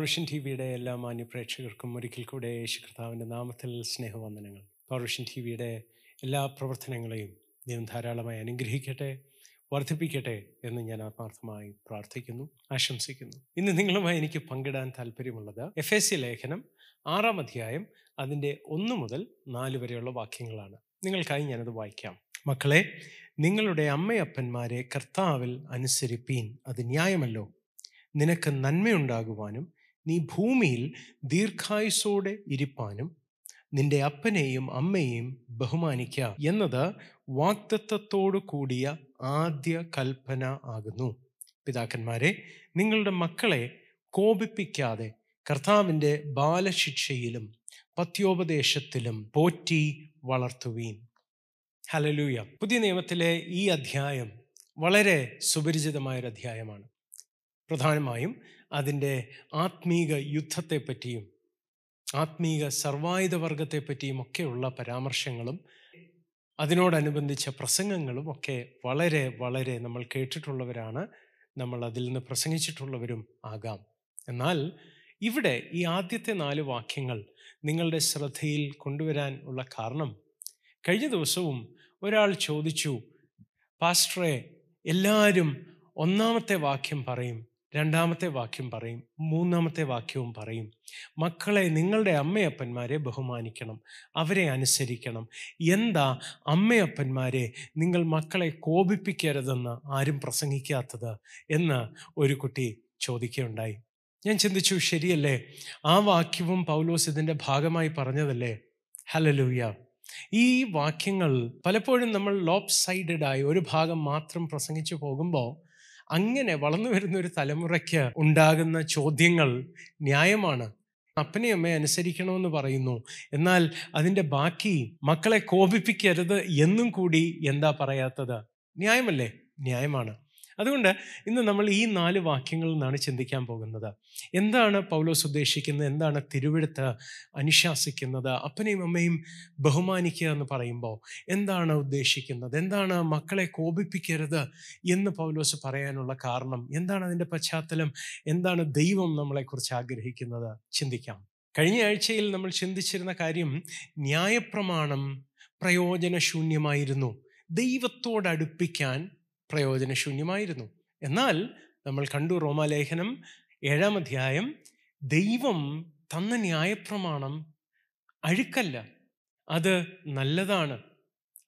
പൗരുഷൻ T വിയുടെ എല്ലാ മാന്യപ്രേക്ഷകർക്കും ഒരിക്കൽ കൂടെ യേശു കർത്താവിന്റെ നാമത്തിൽ സ്നേഹവന്ദനങ്ങൾ. പൗരുഷൻ ടി വിയുടെ എല്ലാ പ്രവർത്തനങ്ങളെയും ദൈവം ധാരാളമായി അനുഗ്രഹിക്കട്ടെ വർദ്ധിപ്പിക്കട്ടെ എന്ന് ഞാൻ ആത്മാർത്ഥമായി പ്രാർത്ഥിക്കുന്നു ആശംസിക്കുന്നു. ഇന്ന് നിങ്ങളുമായി എനിക്ക് പങ്കിടാൻ താല്പര്യമുള്ളത് എഫ് എസ് സി ലേഖനം ആറാം അധ്യായം അതിന്റെ ഒന്ന് മുതൽ നാല് വരെയുള്ള വാക്യങ്ങളാണ്. നിങ്ങൾക്കായി ഞാനത് വായിക്കാം. മക്കളെ നിങ്ങളുടെ അമ്മയപ്പന്മാരെ കർത്താവിൽ അനുസരിപ്പീൻ. അത് ന്യായമല്ലോ. നിനക്ക് നന്മയുണ്ടാകുവാനും നീ ഭൂമിയിൽ ദീർഘായുസോടെ ഇരിപ്പാനും നിന്റെ അപ്പനെയും അമ്മയെയും ബഹുമാനിക്ക എന്നത് വാക്തത്വത്തോടു കൂടിയ ആദ്യ കൽപ്പന ആകുന്നു. പിതാക്കന്മാരെ നിങ്ങളുടെ മക്കളെ കോപിപ്പിക്കാതെ കർത്താവിന്റെ ബാലശിക്ഷയിലും പത്യോപദേശത്തിലും പോറ്റി വളർത്തുവീൻ. ഹലലൂയ പുതിയ നിയമത്തിലെ ഈ അധ്യായം വളരെ സുപരിചിതമായൊരു അധ്യായമാണ് പ്രധാനമായും അതിന്റെ ആത്മീക യുദ്ധത്തെപ്പറ്റിയും ആത്മീക സർവായുധ വർഗത്തെപ്പറ്റിയും ഒക്കെയുള്ള പരാമർശങ്ങളും അതിനോടനുബന്ധിച്ച പ്രസംഗങ്ങളും ഒക്കെ വളരെ വളരെ നമ്മൾ കേട്ടിട്ടുള്ളവരാണ് നമ്മൾ അതിൽ നിന്ന് പ്രസംഗിച്ചിട്ടുള്ളവരും ആകാം. എന്നാൽ ഇവിടെ ഈ ആദ്യത്തെ നാല് വാക്യങ്ങൾ നിങ്ങളുടെ ശ്രദ്ധയിൽ കൊണ്ടുവരാൻ ഉള്ള കാരണം കഴിഞ്ഞ ദിവസവും ഒരാൾ ചോദിച്ചു പാസ്റ്ററെ എല്ലാവരും ഒന്നാമത്തെ വാക്യം പറയും. രണ്ടാമത്തെ വാക്യം പറയും മൂന്നാമത്തെ വാക്യവും പറയും മക്കളെ നിങ്ങളുടെ അമ്മയപ്പന്മാരെ ബഹുമാനിക്കണം അവരെ അനുസരിക്കണം. എന്താ അമ്മയപ്പന്മാരെ നിങ്ങൾ മക്കളെ കോപിപ്പിക്കരുതെന്ന് ആരും പ്രസംഗിക്കാത്തത്? എന്ന് ഒരു കുട്ടി ചോദിക്കുകയുണ്ടായി. ഞാൻ ചിന്തിച്ചു ശരിയല്ലേ? ആ വാക്യവും പൗലോസ് ഇതിന്റെ ഭാഗമായി പറഞ്ഞതല്ലേ? ഹലലൂയ ഈ വാക്യങ്ങൾ പലപ്പോഴും നമ്മൾ ലോപ്പ് സൈഡഡ് ആയി ഒരു ഭാഗം മാത്രം പ്രസംഗിച്ചു പോകുമ്പോൾ അങ്ങനെ വളർന്നു വരുന്ന ഒരു തലമുറയ്ക്ക് ഉണ്ടാകുന്ന ചോദ്യങ്ങൾ ന്യായമാണ്. അപ്പനെയും അമ്മയെ അനുസരിക്കണമെന്ന് പറയുന്നു. എന്നാൽ അതിന്റെ ബാക്കി മക്കളെ കോപിപ്പിക്കരുത് എന്നും കൂടി എന്താ പറയാത്തത്? ന്യായമല്ലേ? ന്യായമാണ്. അതുകൊണ്ട് ഇന്ന് നമ്മൾ ഈ നാല് വാക്യങ്ങളിൽ നിന്നാണ് ചിന്തിക്കാൻ പോകുന്നത്. എന്താണ് പൗലോസ് ഉദ്ദേശിക്കുന്നത്? എന്താണ് തിരുവെടുത്ത് അനുശാസിക്കുന്നത്? അപ്പനെയും അമ്മയും ബഹുമാനിക്കുക എന്ന് പറയുമ്പോൾ എന്താണ് ഉദ്ദേശിക്കുന്നത്? എന്താണ് മക്കളെ കോപിപ്പിക്കരുത് എന്ന് പൗലോസ് പറയാനുള്ള കാരണം? എന്താണ് അതിന്റെ പശ്ചാത്തലം? എന്താണ് ദൈവം നമ്മളെക്കുറിച്ച് ആഗ്രഹിക്കുന്നത്? ചിന്തിക്കാം. കഴിഞ്ഞ ആഴ്ചയിൽ നമ്മൾ ചിന്തിച്ചിരുന്ന കാര്യം ന്യായപ്രമാണം പ്രയോജനശൂന്യമായിരുന്നു. ദൈവത്തോടടുപ്പിക്കാൻ പ്രയോജനശൂന്യമായിരുന്നു. എന്നാൽ നമ്മൾ കണ്ടു റോമാലേഖനം ഏഴാം അധ്യായം ദൈവം തന്ന ന്യായപ്രമാണം അഴുക്കല്ല. അത് നല്ലതാണ്.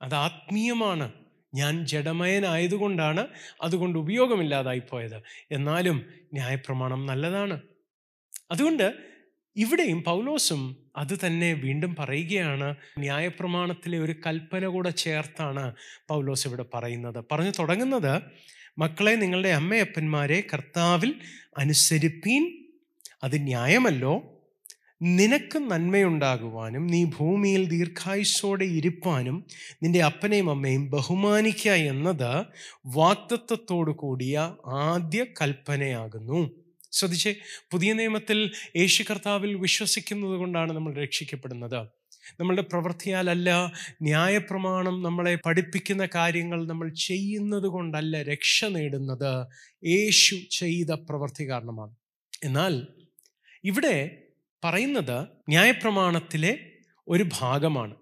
അത് ആത്മീയമാണ്. ഞാൻ ജഡമയനായതുകൊണ്ടാണ് അതുകൊണ്ട് ഉപയോഗമില്ലാതായി പോയത് എന്നാലും ന്യായപ്രമാണം നല്ലതാണ്. അതുകൊണ്ട് ഇവിടെയും പൗലോസും അത് തന്നെ വീണ്ടും പറയുകയാണ് ന്യായപ്രമാണത്തിലെ ഒരു കൽപ്പന കൂടെ ചേർത്താണ് പൗലോസ് ഇവിടെ പറയുന്നത്. പറഞ്ഞു തുടങ്ങുന്നത് മക്കളെ നിങ്ങളുടെ അമ്മയപ്പന്മാരെ കർത്താവിൽ അനുസരിപ്പീൻ അത് ന്യായമല്ലോ. നിനക്ക് നന്മയുണ്ടാകുവാനും നീ ഭൂമിയിൽ ദീർഘായുസോടെ ഇരിപ്പാനും നിന്റെ അപ്പനെയും അമ്മയും ബഹുമാനിക്കുക എന്നത് വാക്തത്വത്തോടു കൂടിയ ആദ്യ കൽപ്പനയാകുന്നു. ശ്രദ്ധിച്ച് പുതിയ നിയമത്തിൽ യേശു കർത്താവിൽ വിശ്വസിക്കുന്നത് കൊണ്ടാണ് നമ്മൾ രക്ഷിക്കപ്പെടുന്നത്. നമ്മളുടെ പ്രവൃത്തിയാലല്ല ന്യായപ്രമാണം നമ്മളെ പഠിപ്പിക്കുന്ന കാര്യങ്ങൾ നമ്മൾ ചെയ്യുന്നത് കൊണ്ടല്ല രക്ഷ നേടുന്നത്. യേശു ചെയ്ത പ്രവൃത്തി കാരണമാണ്. എന്നാൽ ഇവിടെ പറയുന്നത് ന്യായപ്രമാണത്തിലെ ഒരു ഭാഗമാണ്.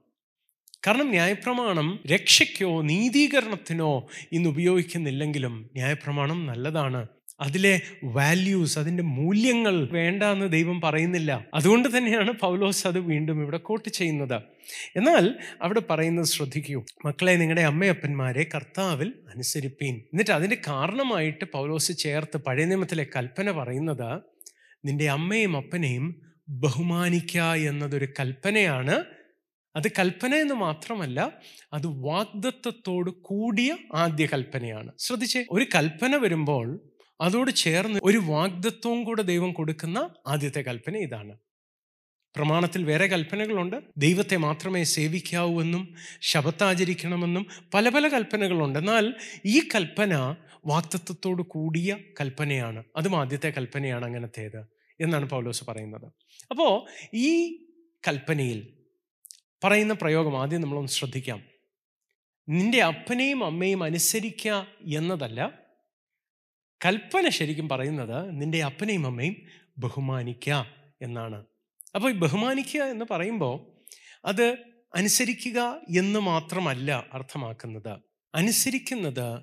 കാരണം ന്യായപ്രമാണം രക്ഷയ്ക്കോ നീതീകരണത്തിനോ ഇന്ന് ഉപയോഗിക്കുന്നില്ലെങ്കിലും ന്യായപ്രമാണം നല്ലതാണ്. അതിലെ വാല്യൂസ് അതിന്റെ മൂല്യങ്ങൾ വേണ്ട എന്ന് ദൈവം പറയുന്നില്ല. അതുകൊണ്ട് തന്നെയാണ് പൗലോസ് അത് വീണ്ടും ഇവിടെ കോട്ട് ചെയ്യുന്നത്. എന്നാൽ അവിടെ പറയുന്നത് ശ്രദ്ധിക്കൂ. മക്കളെ നിങ്ങളുടെ അമ്മയപ്പന്മാരെ കർത്താവിൽ അനുസരിപ്പീൻ. എന്നിട്ട് അതിന്റെ കാരണമായിട്ട് പൗലോസ് ചേർത്ത് പഴയ നിയമത്തിലെ കൽപ്പന പറയുന്നത് നിന്റെ അമ്മയും അപ്പനെയും ബഹുമാനിക്കുക എന്നതൊരു കൽപ്പനയാണ്. അത് കൽപ്പന എന്ന് മാത്രമല്ല അത് വാഗ്ദത്വത്തോട് കൂടിയ ആദ്യ കൽപ്പനയാണ്. ശ്രദ്ധിച്ചേ ഒരു കൽപ്പന വരുമ്പോൾ അതോട് ചേർന്ന് ഒരു വാഗ്ദത്വവും കൂടെ ദൈവം കൊടുക്കുന്ന ആദ്യത്തെ കൽപ്പന ഇതാണ്. പ്രമാണത്തിൽ വേറെ കൽപ്പനകളുണ്ട്. ദൈവത്തെ മാത്രമേ സേവിക്കാവൂ എന്നും ശബത്താചരിക്കണമെന്നും പല പല കൽപ്പനകളുണ്ട്. എന്നാൽ ഈ കൽപ്പന വാക്തത്വത്തോട് കൂടിയ കൽപ്പനയാണ്. അതും ആദ്യത്തെ കൽപ്പനയാണ് അങ്ങനത്തേത് എന്നാണ് പൗലോസ് പറയുന്നത്. അപ്പോൾ ഈ കൽപ്പനയിൽ പറയുന്ന പ്രയോഗം ആദ്യം നമ്മളൊന്ന് ശ്രദ്ധിക്കാം. നിന്റെ അപ്പനെയും അമ്മയും അനുസരിക്കുക എന്നതല്ല കൽപ്പന ശരിക്കും പറയുന്നത് നിന്റെ അപ്പനെയും അമ്മയും ബഹുമാനിക്കുക എന്നാണ്. അപ്പോൾ ഈ ബഹുമാനിക്കുക എന്ന് പറയുമ്പോൾ അത് അനുസരിക്കുക എന്ന് മാത്രമല്ല അർത്ഥമാക്കുന്നത്. അനുസരിക്കുന്നത്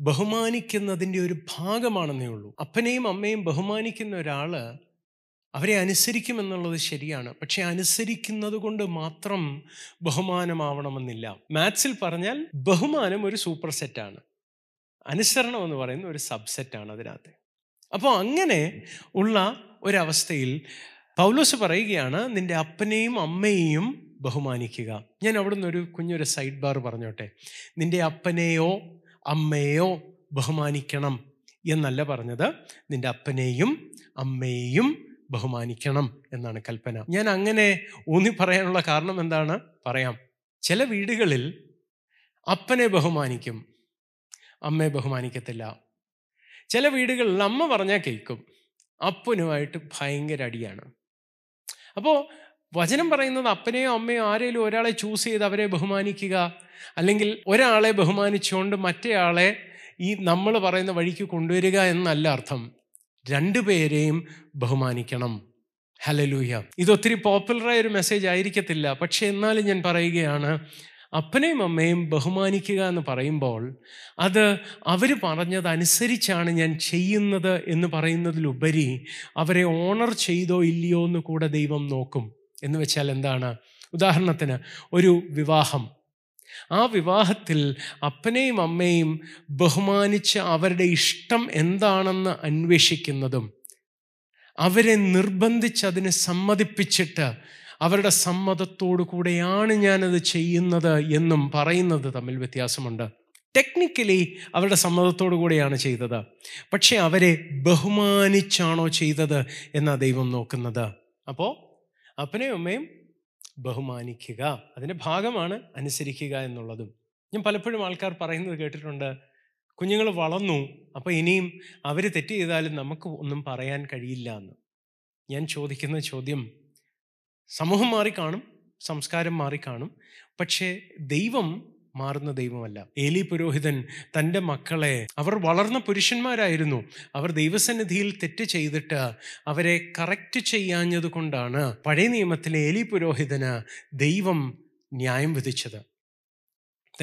ബഹുമാനിക്കുന്നതിന്റെ ഒരു ഭാഗമാണെന്നേ ഉള്ളൂ. അപ്പനെയും അമ്മയും ബഹുമാനിക്കുന്ന ഒരാൾ അവരെ അനുസരിക്കുമെന്നുള്ളത് ശരിയാണ്. പക്ഷെ അനുസരിക്കുന്നത് കൊണ്ട് മാത്രം ബഹുമാനമാവണമെന്നില്ല. മാത്സിൽ പറഞ്ഞാൽ ബഹുമാനം ഒരു സൂപ്പർ സെറ്റാണ്. അനുസരണം എന്ന് പറയുന്ന ഒരു സബ്സെറ്റാണ് അതിനകത്ത്. അപ്പോൾ അങ്ങനെ ഉള്ള ഒരവസ്ഥയിൽ പൗലോസ് പറയുകയാണ് നിന്റെ അപ്പനെയും അമ്മയെയും ബഹുമാനിക്കുക. ഞാൻ അവിടുന്ന് ഒരു കുഞ്ഞൊരു സൈഡ് ബാർ പറഞ്ഞോട്ടെ. നിന്റെ അപ്പനെയോ അമ്മയെയോ ബഹുമാനിക്കണം എന്നല്ല പറഞ്ഞത്. നിന്റെ അപ്പനെയും അമ്മയെയും ബഹുമാനിക്കണം എന്നാണ് കൽപ്പന. ഞാൻ അങ്ങനെ ഊന്നി പറയാനുള്ള കാരണം എന്താണ്? പറയാം. ചില വീടുകളിൽ അപ്പനെ ബഹുമാനിക്കും. അമ്മയെ ബഹുമാനിക്കത്തില്ല. ചില വീടുകളിൽ അമ്മ പറഞ്ഞാൽ കേൾക്കും അപ്പനുമായിട്ട് ഭയങ്കര അടിയാണ്. അപ്പോൾ വചനം പറയുന്നത് അപ്പനെയോ അമ്മയോ ആരെങ്കിലും ഒരാളെ ചൂസ് ചെയ്ത് അവരെ ബഹുമാനിക്കുക അല്ലെങ്കിൽ ഒരാളെ ബഹുമാനിച്ചുകൊണ്ട് മറ്റേയാളെ ഈ നമ്മൾ പറയുന്ന വഴിക്ക് കൊണ്ടുവരിക എന്നല്ല അർത്ഥം. രണ്ടുപേരെയും ബഹുമാനിക്കണം. ഹലലൂയ ഇതൊത്തിരി പോപ്പുലറായ ഒരു മെസ്സേജ് ആയിരിക്കത്തില്ല. പക്ഷെ എന്നാലും ഞാൻ പറയുകയാണ് അപ്പനെയും അമ്മയും ബഹുമാനിക്കുക എന്ന് പറയുമ്പോൾ അത് അവർ പറഞ്ഞതനുസരിച്ചാണ് ഞാൻ ചെയ്യുന്നത് എന്ന് പറയുന്നതിലുപരി അവരെ ഓണർ ചെയ്തോ ഇല്ലയോ എന്ന് കൂടെ ദൈവം നോക്കും. എന്ന് വെച്ചാൽ എന്താണ്? ഉദാഹരണത്തിന് ഒരു വിവാഹം. ആ വിവാഹത്തിൽ അപ്പനെയും അമ്മയും ബഹുമാനിച്ച് അവരുടെ ഇഷ്ടം എന്താണെന്ന് അന്വേഷിക്കുന്നതും അവരെ നിർബന്ധിച്ച് അതിനെ സമ്മതിപ്പിച്ചിട്ട് അവരുടെ സമ്മതത്തോടു കൂടെയാണ് ഞാനത് ചെയ്യുന്നത് എന്നും പറയുന്നത് തമ്മിൽ വ്യത്യാസമുണ്ട്. ടെക്നിക്കലി അവരുടെ സമ്മതത്തോടു കൂടെയാണ് ചെയ്തത്. പക്ഷേ അവരെ ബഹുമാനിച്ചാണോ ചെയ്തത് എന്നാ ദൈവം നോക്കുന്നത്. അപ്പോൾ അപ്പനെയും അമ്മയും ബഹുമാനിക്കുക അതിന്റെ ഭാഗമാണ് അനുസരിക്കുക എന്നുള്ളതും. ഞാൻ പലപ്പോഴും ആൾക്കാർ പറയുന്നത് കേട്ടിട്ടുണ്ട് കുഞ്ഞുങ്ങൾ വളർന്നു അപ്പോൾ ഇനിയും അവർ തെറ്റ് ചെയ്താലും നമുക്ക് ഒന്നും പറയാൻ കഴിയില്ല എന്ന്. ഞാൻ ചോദിക്കുന്ന ചോദ്യം സമൂഹം മാറിക്കാണും സംസ്കാരം മാറിക്കാണും. പക്ഷേ ദൈവം മാറുന്ന ദൈവമല്ല. ഏലി പുരോഹിതൻ തന്റെ മക്കളെ അവർ വളർന്ന പുരുഷന്മാരായിരുന്നു. അവർ ദൈവസന്നിധിയിൽ തെറ്റ് ചെയ്തിട്ട് അവരെ കറക്റ്റ് ചെയ്യാഞ്ഞതുകൊണ്ടാണ് പഴയ നിയമത്തിലെ ഏലി പുരോഹിതന് ദൈവം ന്യായം വിധിച്ചത്.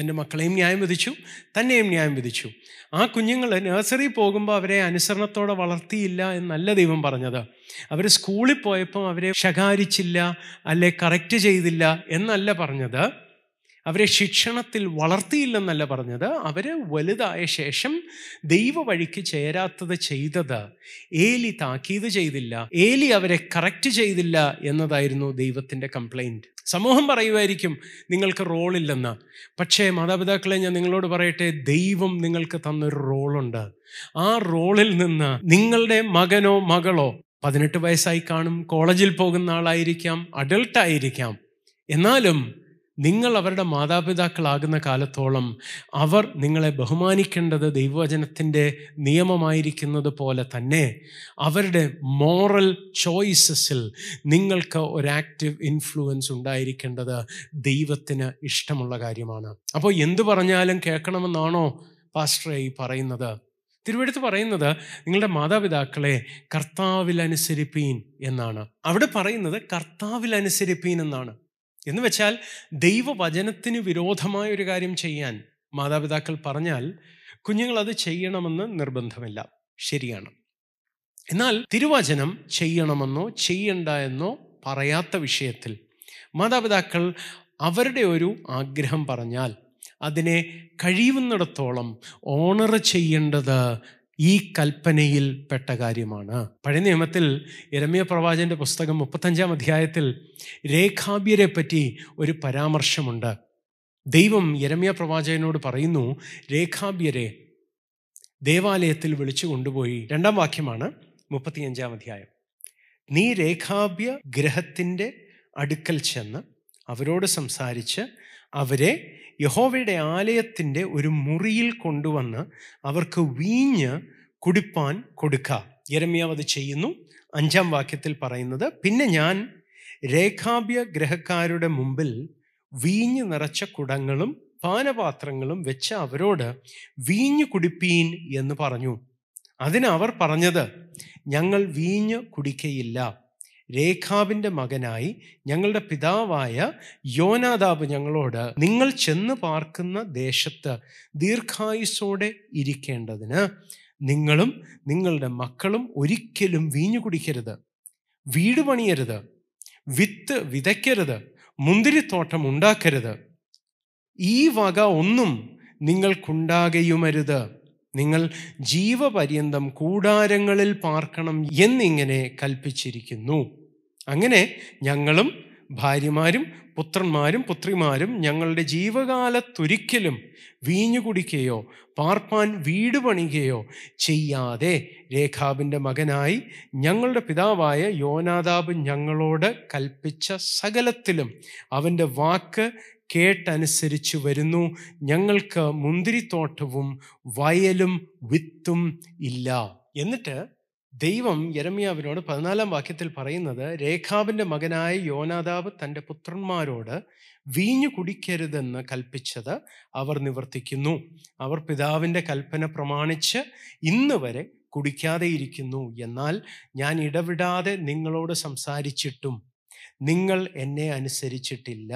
തന്റെ മക്കളെയും ന്യായം വിധിച്ചു തന്നെയും ന്യായം വിധിച്ചു. ആ കുഞ്ഞുങ്ങൾ നഴ്സറി പോകുമ്പോൾ അവരെ അനുസരണത്തോടെ വളർത്തിയില്ല എന്നല്ല ദൈവം പറഞ്ഞത്. അവർ സ്കൂളിൽ പോയപ്പോൾ അവരെ ശകാരിച്ചില്ല അല്ലെ കറക്റ്റ് ചെയ്തില്ല എന്നല്ല പറഞ്ഞത്. അവരെ ശിക്ഷണത്തിൽ വളർത്തിയില്ലെന്നല്ല പറഞ്ഞത്. അവർ വലുതായ ശേഷം ദൈവ വഴിക്ക് ചേരാത്തത് ചെയ്തത്. ഏലി താക്കീത് ചെയ്തില്ല. ഏലി അവരെ കറക്റ്റ് ചെയ്തില്ല എന്നതായിരുന്നു ദൈവത്തിന്റെ കംപ്ലൈന്റ് സമൂഹം പറയുമായിരിക്കും നിങ്ങൾക്ക് റോളില്ലെന്ന് പക്ഷേ മാതാപിതാക്കളെ ഞാൻ നിങ്ങളോട് പറയട്ടെ ദൈവം നിങ്ങൾക്ക് തന്നൊരു റോളുണ്ട് ആ റോളിൽ നിന്ന് നിങ്ങളുടെ മകനോ മകളോ പതിനെട്ട് വയസ്സായി കാണും കോളേജിൽ പോകുന്ന ആളായിരിക്കാം അഡൾട്ടായിരിക്കാം എന്നാലും നിങ്ങൾ അവരുടെ മാതാപിതാക്കളാകുന്ന കാലത്തോളം അവർ നിങ്ങളെ ബഹുമാനിക്കേണ്ടത് ദൈവവചനത്തിന്റെ നിയമമായിരിക്കുന്നത് പോലെ തന്നെ അവരുടെ മോറൽ ചോയ്സസിൽ നിങ്ങൾക്ക് ഒരു ആക്റ്റീവ് ഇൻഫ്ലുവൻസ് ഉണ്ടായിരിക്കേണ്ടത് ദൈവത്തിന് ഇഷ്ടമുള്ള കാര്യമാണ്. അപ്പോൾ എന്തു പറഞ്ഞാലും കേൾക്കണമെന്നാണോ പാസ്റ്ററെ ഈ പറയുന്നത്? തിരുവെടുത്ത് പറയുന്നത് നിങ്ങളുടെ മാതാപിതാക്കളെ കർത്താവിൽ അനുസരിപ്പീൻ എന്നാണ്. അവിടെ പറയുന്നത് കർത്താവിൽ അനുസരിപ്പീൻ എന്നാണ്. എന്ന് വെച്ചാൽ ദൈവവചനത്തിന് വിരോധമായ ഒരു കാര്യം ചെയ്യാൻ മാതാപിതാക്കൾ പറഞ്ഞാൽ കുഞ്ഞുങ്ങൾ അത് ചെയ്യണമെന്ന് നിർബന്ധമില്ല. ശരിയാണ്. എന്നാൽ തിരുവചനം ചെയ്യണമെന്നോ ചെയ്യണ്ട എന്നോ പറയാത്ത വിഷയത്തിൽ മാതാപിതാക്കൾ അവരുടെ ഒരു ആഗ്രഹം പറഞ്ഞാൽ അതിനെ കഴിയുന്നിടത്തോളം ഓണർ ചെയ്യേണ്ടത് ഈ കൽപ്പനയിൽ പെട്ട കാര്യമാണ്. പഴയ നിയമത്തിൽ ഇരമ്യ പ്രവാചന്റെ പുസ്തകം മുപ്പത്തഞ്ചാം അധ്യായത്തിൽ രേഖാബ്യരെ പറ്റി ഒരു പരാമർശമുണ്ട്. ദൈവം ഇരമ്യ പ്രവാചകനോട് പറയുന്നു രേഖാബ്യരെ ദേവാലയത്തിൽ വിളിച്ചു കൊണ്ടുപോയി. രണ്ടാം വാക്യമാണ് മുപ്പത്തിയഞ്ചാം അധ്യായം. നീ രേഖാബ്യ ഗ്രഹത്തിന്റെ അടുക്കൽ ചെന്ന് അവരോട് സംസാരിച്ച് അവരെ യഹോവയുടെ ആലയത്തിന്റെ ഒരു മുറിയിൽ കൊണ്ടുവന്ന് അവർക്ക് വീഞ്ഞ് കുടിപ്പാൻ കൊടുക്കുക യരമ്യാവ് അത് ചെയ്യുന്നു. അഞ്ചാം വാക്യത്തിൽ പറയുന്നത് പിന്നെ ഞാൻ രേഖാഭ്യ ഗ്രഹക്കാരുടെ മുമ്പിൽ വീഞ്ഞ് നിറച്ച കുടങ്ങളും പാനപാത്രങ്ങളും വെച്ച് അവരോട് വീഞ്ഞ് കുടിപ്പീൻ എന്ന് പറഞ്ഞു. അതിന് അവർ പറഞ്ഞത് ഞങ്ങൾ വീഞ്ഞ് കുടിക്കയില്ല. രേഖാബിന്റെ മകനായി ഞങ്ങളുടെ പിതാവായ യോനാദാബ് ഞങ്ങളോട് നിങ്ങൾ ചെന്ന് പാർക്കുന്ന ദേശത്ത് ദീർഘായുസോടെ ഇരിക്കേണ്ടതിന് നിങ്ങളും നിങ്ങളുടെ മക്കളും ഒരിക്കലും വീഞ്ഞു കുടിക്കരുത് വീട് പണിയരുത് വിത്ത് വിതയ്ക്കരുത് മുന്തിരിത്തോട്ടം ഉണ്ടാക്കരുത്. ഈ വക ഒന്നും നിങ്ങൾക്കുണ്ടാകയുമരുത്. നിങ്ങൾ ജീവപര്യന്തം കൂടാരങ്ങളിൽ പാർക്കണം എന്നിങ്ങനെ കൽപ്പിച്ചിരിക്കുന്നു. അങ്ങനെ ഞങ്ങളും ഭാര്യമാരും പുത്രന്മാരും പുത്രിമാരും ഞങ്ങളുടെ ജീവകാലത്തൊരിക്കലും വീഞ്ഞു കുടിക്കുകയോ പാർപ്പാൻ വീട് പണിയുകയോ ചെയ്യാതെ രേഖാബിന്റെ മകനായി ഞങ്ങളുടെ പിതാവായ യോനാദാബ് ഞങ്ങളോട് കൽപ്പിച്ച സകലത്തിലും അവന്റെ വാക്ക് കേട്ടനുസരിച്ച് വരുന്നു. ഞങ്ങൾക്ക് മുന്തിരിത്തോട്ടവും വയലും വിത്തും ഇല്ല. എന്നിട്ട് ദൈവം യരമ്യാവിനോട് പതിനാലാം വാക്യത്തിൽ പറയുന്നത് രേഖാവിന്റെ മകനായ യോനാദാവ് തന്റെ പുത്രന്മാരോട് വീഞ്ഞു കുടിക്കരുതെന്ന് കൽപ്പിച്ചത് അവർ നിവർത്തിക്കുന്നു. അവർ പിതാവിന്റെ കൽപ്പന പ്രമാണിച്ച് ഇന്ന് വരെ കുടിക്കാതെ ഇരിക്കുന്നു. എന്നാൽ ഞാൻ ഇടവിടാതെ നിങ്ങളോട് സംസാരിച്ചിട്ടും നിങ്ങൾ എന്നെ അനുസരിച്ചിട്ടില്ല.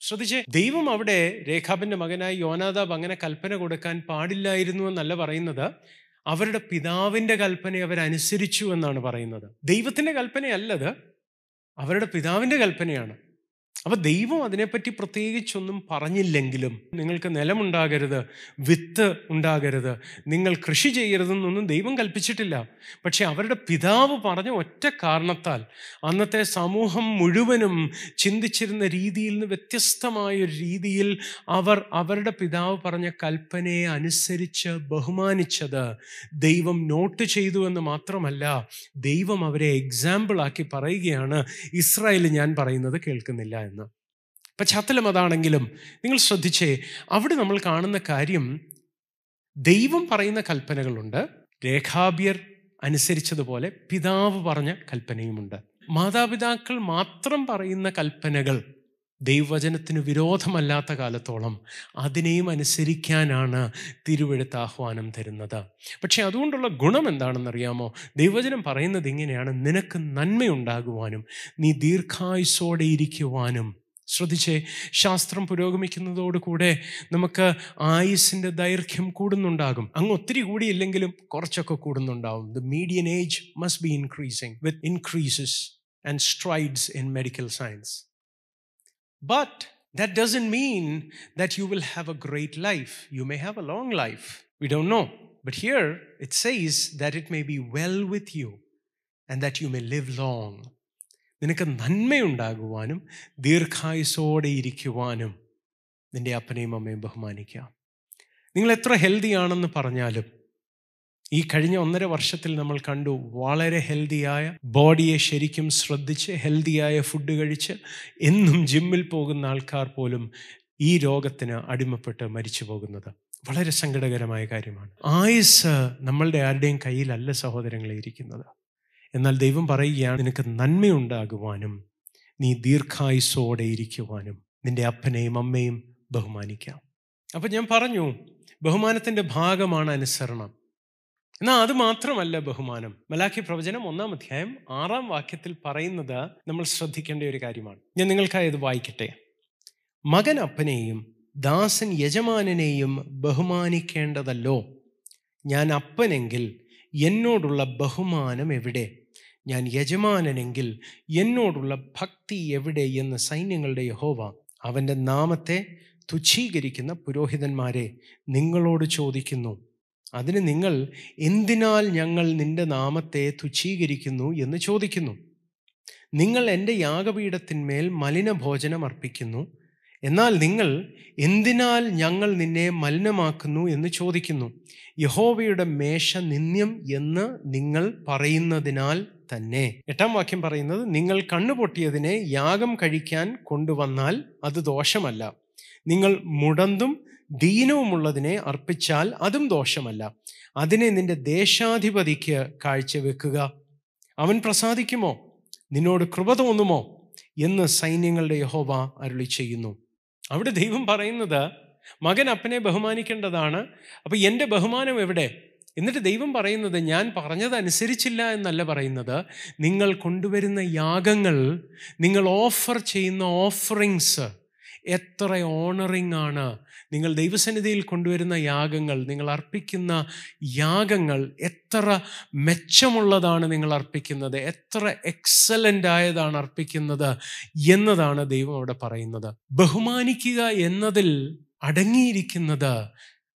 ശ്രദ്ധിച്ചേ ദൈവം അവിടെ രേഖാബിന്റെ മകനായി യോനാദാബ് അങ്ങനെ കൽപ്പന കൊടുക്കാൻ പാടില്ലായിരുന്നു എന്നല്ല പറയുന്നത്. അവരുടെ പിതാവിന്റെ കൽപ്പന അവരനുസരിച്ചു എന്നാണ് പറയുന്നത്. ദൈവത്തിന്റെ കൽപ്പനയല്ലത് അവരുടെ പിതാവിന്റെ കൽപ്പനയാണ്. അപ്പൊ ദൈവം അതിനെപ്പറ്റി പ്രത്യേകിച്ചൊന്നും പറഞ്ഞില്ലെങ്കിലും നിങ്ങൾക്ക് നിലമുണ്ടാകരുത് വിത്ത് ഉണ്ടാകരുത് നിങ്ങൾ കൃഷി ചെയ്യരുതെന്നൊന്നും ദൈവം കൽപ്പിച്ചിട്ടില്ല. പക്ഷെ അവരുടെ പിതാവ് പറഞ്ഞ ഒറ്റ കാരണത്താൽ അന്നത്തെ സമൂഹം മുഴുവനും ചിന്തിച്ചിരുന്ന രീതിയിൽ നിന്ന് വ്യത്യസ്തമായ ഒരു രീതിയിൽ അവർ അവരുടെ പിതാവ് പറഞ്ഞ കൽപ്പനയെ അനുസരിച്ച് ബഹുമാനിച്ചത് ദൈവം നോട്ട് ചെയ്തു എന്ന് മാത്രമല്ല ദൈവം അവരെ എക്സാമ്പിളാക്കി പറയുകയാണ്. ഇസ്രായേൽ ഞാൻ പറയുന്നത് കേൾക്കുന്നില്ല എന്ന്. പശ്ചാത്തലം അതാണെങ്കിലും നിങ്ങൾ ശ്രദ്ധിച്ചേ അവിടെ നമ്മൾ കാണുന്ന കാര്യം ദൈവം പറയുന്ന കൽപ്പനകളുണ്ട്. രേഖാബ്യർ അനുസരിച്ചതുപോലെ പിതാവ് പറഞ്ഞ കൽപ്പനയുമുണ്ട്. മാതാപിതാക്കൾ മാത്രം പറയുന്ന കൽപ്പനകൾ ദൈവവചനത്തിന് വിരോധമല്ലാത്ത കാലത്തോളം അതിനെയും അനുസരിക്കാനാണ് തിരുവെഴുത്ത് ആഹ്വാനം തരുന്നത്. പക്ഷേ അതുകൊണ്ടുള്ള ഗുണം എന്താണെന്നറിയാമോ? ദൈവവചനം പറയുന്നത് ഇങ്ങനെയാണ്. നിനക്ക് നന്മയുണ്ടാകുവാനും നീ ദീർഘായുസോടെ ഇരിക്കുവാനും. ശ്രദ്ധിച്ചേ ശാസ്ത്രം പുരോഗമിക്കുന്നതോടുകൂടെ നമുക്ക് ആയുസിന്റെ ദൈർഘ്യം കൂടുന്നുണ്ടാകും. അങ്ങ് ഒത്തിരി കൂടിയില്ലെങ്കിലും കുറച്ചൊക്കെ കൂടുന്നുണ്ടാകും the median age must be increasing with increases and strides in medical science But that doesn't mean that you will have a great life. You may have a long life. We don't know. But here it says that it may be well with you and that you may live long. നിനക്ക് നന്മയുണ്ടാകുവാനും ദീർഘായുസോടെ ഇരിക്കുവാനും നിന്റെ അപ്പനെയും അമ്മയും ബഹുമാനിക്കാം നിങ്ങൾ എത്ര healthy ആണെന്ന് പറഞ്ഞാലും ഈ കഴിഞ്ഞ ഒന്നര വർഷത്തിൽ നമ്മൾ കണ്ടു വളരെ ഹെൽത്തിയായ ബോഡിയെ ശരിക്കും ശ്രദ്ധിച്ച് ഹെൽത്തിയായ ഫുഡ് കഴിച്ച് എന്നും ജിമ്മിൽ പോകുന്ന ആൾക്കാർ പോലും ഈ രോഗത്തിന് അടിമപ്പെട്ട് മരിച്ചു പോകുന്നത്. വളരെ സങ്കടകരമായ കാര്യമാണ്. ആയുസ് നമ്മളുടെ ആരുടെയും കയ്യിലല്ല സഹോദരങ്ങളെ ഇരിക്കുന്നത്. എന്നാൽ ദൈവം പറയുകയാണ് നിനക്ക് നന്മയുണ്ടാകുവാനും നീ ദീർഘായുസോടെ ഇരിക്കുവാനും നിന്റെ അപ്പനെയും അമ്മയും ബഹുമാനിക്കാം. അപ്പം ഞാൻ പറഞ്ഞു ബഹുമാനത്തിന്റെ ഭാഗമാണ് അനുസരണം. എന്നാൽ അത് മാത്രമല്ല ബഹുമാനം. മലാഖി പ്രവചനം ഒന്നാം അധ്യായം ആറാം വാക്യത്തിൽ പറയുന്നത് നമ്മൾ ശ്രദ്ധിക്കേണ്ട ഒരു കാര്യമാണ്. ഞാൻ നിങ്ങൾക്കായി വായിക്കട്ടെ. മകൻ അപ്പനെയും ദാസൻ യജമാനനെയും ബഹുമാനിക്കേണ്ടതല്ലോ. ഞാൻ അപ്പനെങ്കിൽ എന്നോടുള്ള ബഹുമാനം എവിടെ? ഞാൻ യജമാനനെങ്കിൽ എന്നോടുള്ള ഭക്തി എവിടെ എന്ന് സൈന്യങ്ങളുടെ യഹോവ അവന്റെ നാമത്തെ തുച്ഛീകരിക്കുന്ന പുരോഹിതന്മാരെ നിങ്ങളോട് ചോദിക്കുന്നു. അതിന് നിങ്ങൾ എന്തിനാൽ ഞങ്ങൾ നിന്റെ നാമത്തെ തുച്ഛീകരിക്കുന്നു എന്ന് ചോദിക്കുന്നു? നിങ്ങൾ എന്റെ യാഗപീഠത്തിന്മേൽ മലിനഭോജനം അർപ്പിക്കുന്നു. എന്നാൽ നിങ്ങൾ എന്തിനാൽ ഞങ്ങൾ നിന്നെ മലിനമാക്കുന്നു എന്ന് ചോദിക്കുന്നു? യഹോവയുടെ മേശ നിന്ദ്യം എന്ന് നിങ്ങൾ പറയുന്നതിനാൽ തന്നെ. എട്ടാം വാക്യം പറയുന്നത് നിങ്ങൾ കണ്ണുപൊട്ടിയതിനെ യാഗം കഴിക്കാൻ കൊണ്ടുവന്നാൽ അത് ദോഷമല്ല. നിങ്ങൾ മുടന്തും ദീനവുമുള്ളതിനെ അർപ്പിച്ചാൽ അതും ദോഷമല്ല. അതിനെ നിന്റെ ദേശാധിപതിക്ക് കാഴ്ചവെക്കുക. അവൻ പ്രസാദിക്കുമോ? നിന്നോട് കൃപ തോന്നുമോ? എന്ന് സൈന്യങ്ങളുടെ യഹോവ അരുളി ചെയ്യുന്നു. അവിടെ ദൈവം പറയുന്നത് മകൻ അപ്പനെ ബഹുമാനിക്കേണ്ടതാണ്. അപ്പോൾ എന്റെ ബഹുമാനം എവിടെ? എന്നിട്ട് ദൈവം പറയുന്നത് ഞാൻ പറഞ്ഞത് അനുസരിച്ചില്ല എന്നല്ല പറയുന്നത്. നിങ്ങൾ കൊണ്ടുവരുന്ന യാഗങ്ങൾ നിങ്ങൾ ഓഫർ ചെയ്യുന്ന ഓഫറിങ്സ് എത്ര ഓണറിങ് ആണ്. നിങ്ങൾ ദൈവസന്നിധിയിൽ കൊണ്ടുവരുന്ന യാഗങ്ങൾ നിങ്ങൾ അർപ്പിക്കുന്ന യാഗങ്ങൾ എത്ര മെച്ചമുള്ളതാണ് നിങ്ങൾ അർപ്പിക്കുന്നത് എത്ര എക്സലന്റ് ആയതാണ് അർപ്പിക്കുന്നത് എന്നതാണ് ദൈവം അവിടെ പറയുന്നത്. ബഹുമാനിക്കുക എന്നതിൽ അടങ്ങിയിരിക്കുന്നത്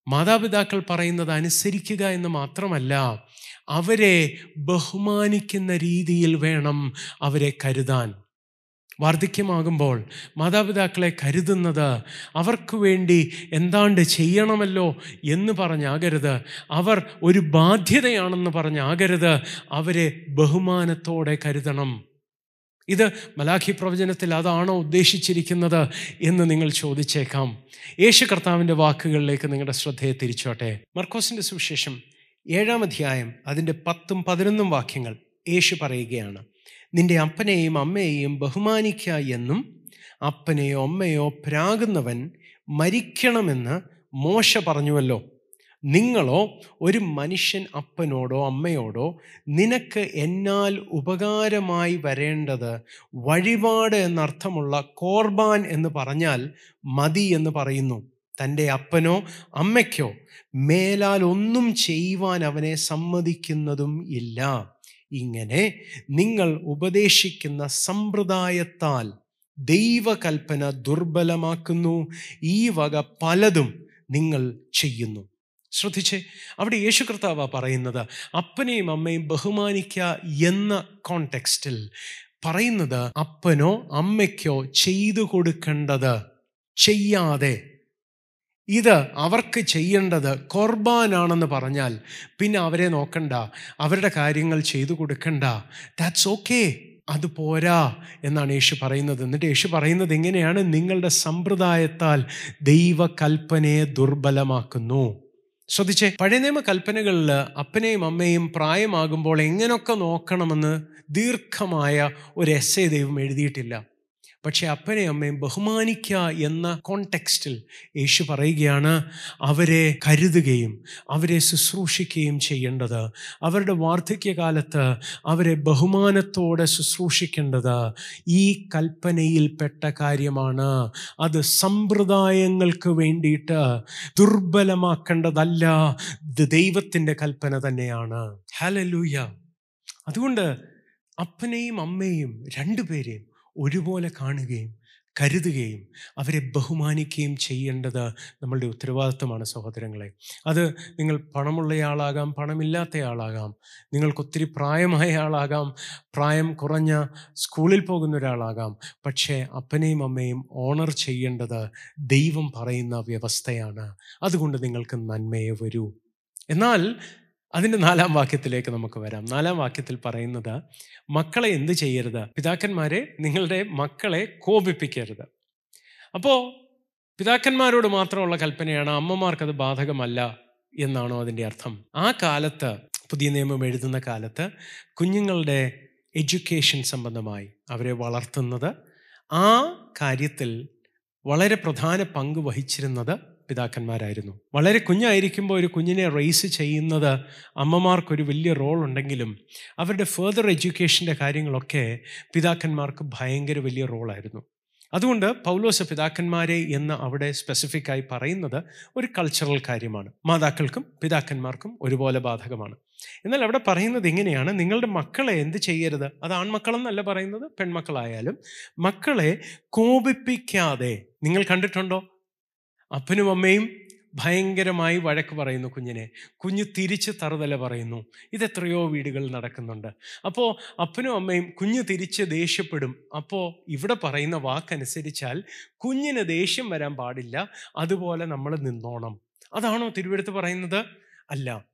മാതാപിതാക്കൾ പറയുന്നത് അനുസരിക്കുക എന്ന് മാത്രമല്ല അവരെ ബഹുമാനിക്കുന്ന രീതിയിൽ വേണം അവരെ കരുതാൻ. വാർദ്ധക്യമാകുമ്പോൾ മാതാപിതാക്കളെ കരുതുന്നത് അവർക്ക് വേണ്ടി എന്താണ്ട് ചെയ്യണമല്ലോ എന്ന് പറഞ്ഞാകരുത്. അവർ ഒരു ബാധ്യതയാണെന്ന് പറഞ്ഞാകരുത്. അവരെ ബഹുമാനത്തോടെ കരുതണം. ഇത് മലാഖി പ്രവചനത്തിൽ അതാണോ ഉദ്ദേശിച്ചിരിക്കുന്നത് എന്ന് നിങ്ങൾ ചോദിച്ചേക്കാം. യേശു കർത്താവിന്റെ വാക്കുകളിലേക്ക് നിങ്ങളുടെ ശ്രദ്ധയെ തിരിച്ചോട്ടെ. മർക്കോസിന്റെ സുവിശേഷം ഏഴാം അധ്യായം അതിന്റെ പത്തും പതിനൊന്നും വാക്യങ്ങൾ യേശു പറയുകയാണ്. നിന്റെ അപ്പനെയും അമ്മയെയും ബഹുമാനിക്ക എന്നും അപ്പനെയോ അമ്മയോ പ്രാകുന്നവൻ മരിക്കണമെന്ന് മോശ പറഞ്ഞുവല്ലോ. നിങ്ങളോ ഒരു മനുഷ്യൻ അപ്പനോടോ അമ്മയോടോ നിനക്ക് എന്നാൽ ഉപകാരമായി വരേണ്ടത് വഴിപാട് എന്നർത്ഥമുള്ള കോർബാൻ എന്ന് പറഞ്ഞാൽ മതി എന്ന് പറയുന്നു. തന്റെ അപ്പനോ അമ്മയ്ക്കോ മേലാൽ ഒന്നും ചെയ്യുവാൻ അവനെ സമ്മതിക്കുന്നതും ഇല്ല. ഇങ്ങനെ നിങ്ങൾ ഉപദേശിക്കുന്ന സമ്പ്രദായത്താൽ ദൈവകൽപ്പന ദുർബലമാക്കുന്നു. ഈ വക പലതും നിങ്ങൾ ചെയ്യുന്നു. ശ്രദ്ധിച്ചേ അവിടെ യേശു കർത്താവ പറയുന്നത് അപ്പനെയും അമ്മയും ബഹുമാനിക്കുക എന്ന കോണ്ടെക്സ്റ്റിൽ പറയുന്നത് അപ്പനോ അമ്മയ്ക്കോ ചെയ്തു കൊടുക്കേണ്ടത് ചെയ്യാതെ ഇത് അവർക്ക് ചെയ്യേണ്ടത് കൊർബാനാണെന്ന് പറഞ്ഞാൽ പിന്നെ അവരെ നോക്കണ്ട അവരുടെ കാര്യങ്ങൾ ചെയ്തു കൊടുക്കണ്ട. ദാറ്റ്സ് ഓക്കേ അത് പോരാ എന്നാണ് യേശു പറയുന്നത്. എന്നിട്ട് യേശു പറയുന്നത് എങ്ങനെയാണ് നിങ്ങളുടെ സമ്പ്രദായത്താൽ ദൈവകൽപ്പനയെ ദുർബലമാക്കുന്നു. ശ്രദ്ധിച്ചേ പഴയ നിയമ കൽപ്പനകളിൽ അപ്പനെയും അമ്മയും പ്രായമാകുമ്പോൾ എങ്ങനെയൊക്കെ നോക്കണമെന്ന് ദീർഘമായ ഒരു എസ്സേ ദൈവം എഴുതിയിട്ടില്ല. പക്ഷേ അപ്പനെ അമ്മയും ബഹുമാനിക്കുക എന്ന കോണ്ടെക്സ്റ്റിൽ യേശു പറയുകയാണ് അവരെ കരുതുകയും അവരെ ശുശ്രൂഷിക്കുകയും ചെയ്യേണ്ടത്. അവരുടെ വാർദ്ധക്യകാലത്ത് അവരെ ബഹുമാനത്തോടെ ശുശ്രൂഷിക്കേണ്ടത് ഈ കൽപ്പനയിൽപ്പെട്ട കാര്യമാണ്. അത് സമ്പ്രദായങ്ങൾക്ക് വേണ്ടിയിട്ട് ദുർബലമാക്കേണ്ടതല്ല ദൈവത്തിന്റെ കൽപ്പന തന്നെയാണ്. ഹലലൂയ അതുകൊണ്ട് അപ്പനെയും അമ്മയും രണ്ടുപേരെയും ഒരുപോലെ കാണുകയും കരുതുകയും അവരെ ബഹുമാനിക്കുകയും ചെയ്യേണ്ടത് നമ്മളുടെ ഉത്തരവാദിത്വമാണ് സഹോദരങ്ങളെ. അത് നിങ്ങൾ പണമുള്ളയാളാകാം പണമില്ലാത്തയാളാകാം നിങ്ങൾക്കൊത്തിരി പ്രായമായ ആളാകാം പ്രായം കുറഞ്ഞ സ്കൂളിൽ പോകുന്ന ഒരാളാകാം പക്ഷേ അപ്പനെയും അമ്മയും ഓണർ ചെയ്യേണ്ടത് ദൈവം പറയുന്ന വ്യവസ്ഥയാണ്. അതുകൊണ്ട് നിങ്ങൾക്ക് നന്മയെ വരൂ. എന്നാൽ അതിന്റെ നാലാം വാക്യത്തിലേക്ക് നമുക്ക് വരാം. നാലാം വാക്യത്തിൽ പറയുന്നത് മക്കളെ എന്ത് ചെയ്യരുത്? പിതാക്കന്മാരെ നിങ്ങളുടെ മക്കളെ കോപിപ്പിക്കരുത്. അപ്പോൾ പിതാക്കന്മാരോട് മാത്രമുള്ള കൽപ്പനയാണ് അമ്മമാർക്കത് ബാധകമല്ല എന്നാണോ അതിന്റെ അർത്ഥം. ആ കാലത്ത് പുതിയ നിയമം എഴുതുന്ന കാലത്ത് കുഞ്ഞുങ്ങളുടെ എഡ്യൂക്കേഷൻ സംബന്ധമായി അവരെ വളർത്തുന്നത് ആ കാര്യത്തിൽ വളരെ പ്രധാന പങ്ക് വഹിച്ചിരുന്നത് പിതാക്കന്മാരായിരുന്നു വളരെ കുഞ്ഞായിരിക്കുമ്പോൾ ഒരു കുഞ്ഞിനെ റേസ് ചെയ്യുന്നത് അമ്മമാർക്കൊരു വലിയ റോൾ ഉണ്ടെങ്കിലും അവരുടെ ഫേർദർ എഡ്യൂക്കേഷന്റെ കാര്യങ്ങളൊക്കെ പിതാക്കന്മാർക്ക് ഭയങ്കര വലിയ റോളായിരുന്നു അതുകൊണ്ട് പൗലോസ പിതാക്കന്മാരെ എന്ന് അവിടെ സ്പെസിഫിക്കായി പറയുന്നത് ഒരു കൾച്ചറൽ കാര്യമാണ്. മാതാക്കൾക്കും പിതാക്കന്മാർക്കും ഒരുപോലെ ബാധകമാണ്. എന്നാൽ അവിടെ പറയുന്നത് ഇങ്ങനെയാണ്. നിങ്ങളുടെ മക്കളെ എന്ത് ചെയ്യരുത്? അത് ആൺമക്കളെന്നല്ല പറയുന്നത് പെൺമക്കളായാലും മക്കളെ കോപിപ്പിക്കാതെ. നിങ്ങൾ കണ്ടിട്ടുണ്ടോ? അപ്പനും അമ്മയും ഭയങ്കരമായി വഴക്ക് പറയുന്നു കുഞ്ഞിനെ. കുഞ്ഞ് തിരിച്ച് തറുതല പറയുന്നു ഇതെത്രയോ വീടുകൾ നടക്കുന്നുണ്ട്. അപ്പോൾ അപ്പനും അമ്മയും കുഞ്ഞ് തിരിച്ച് ദേഷ്യപ്പെടും. അപ്പോൾ ഇവിടെ പറയുന്ന വാക്കനുസരിച്ചാൽ കുഞ്ഞിന് ദേഷ്യം വരാൻ പാടില്ല അതുപോലെ നമ്മൾ നിന്നോണം. അതാണോ തിരുവെടുത്ത് പറയുന്നത്? അല്ല.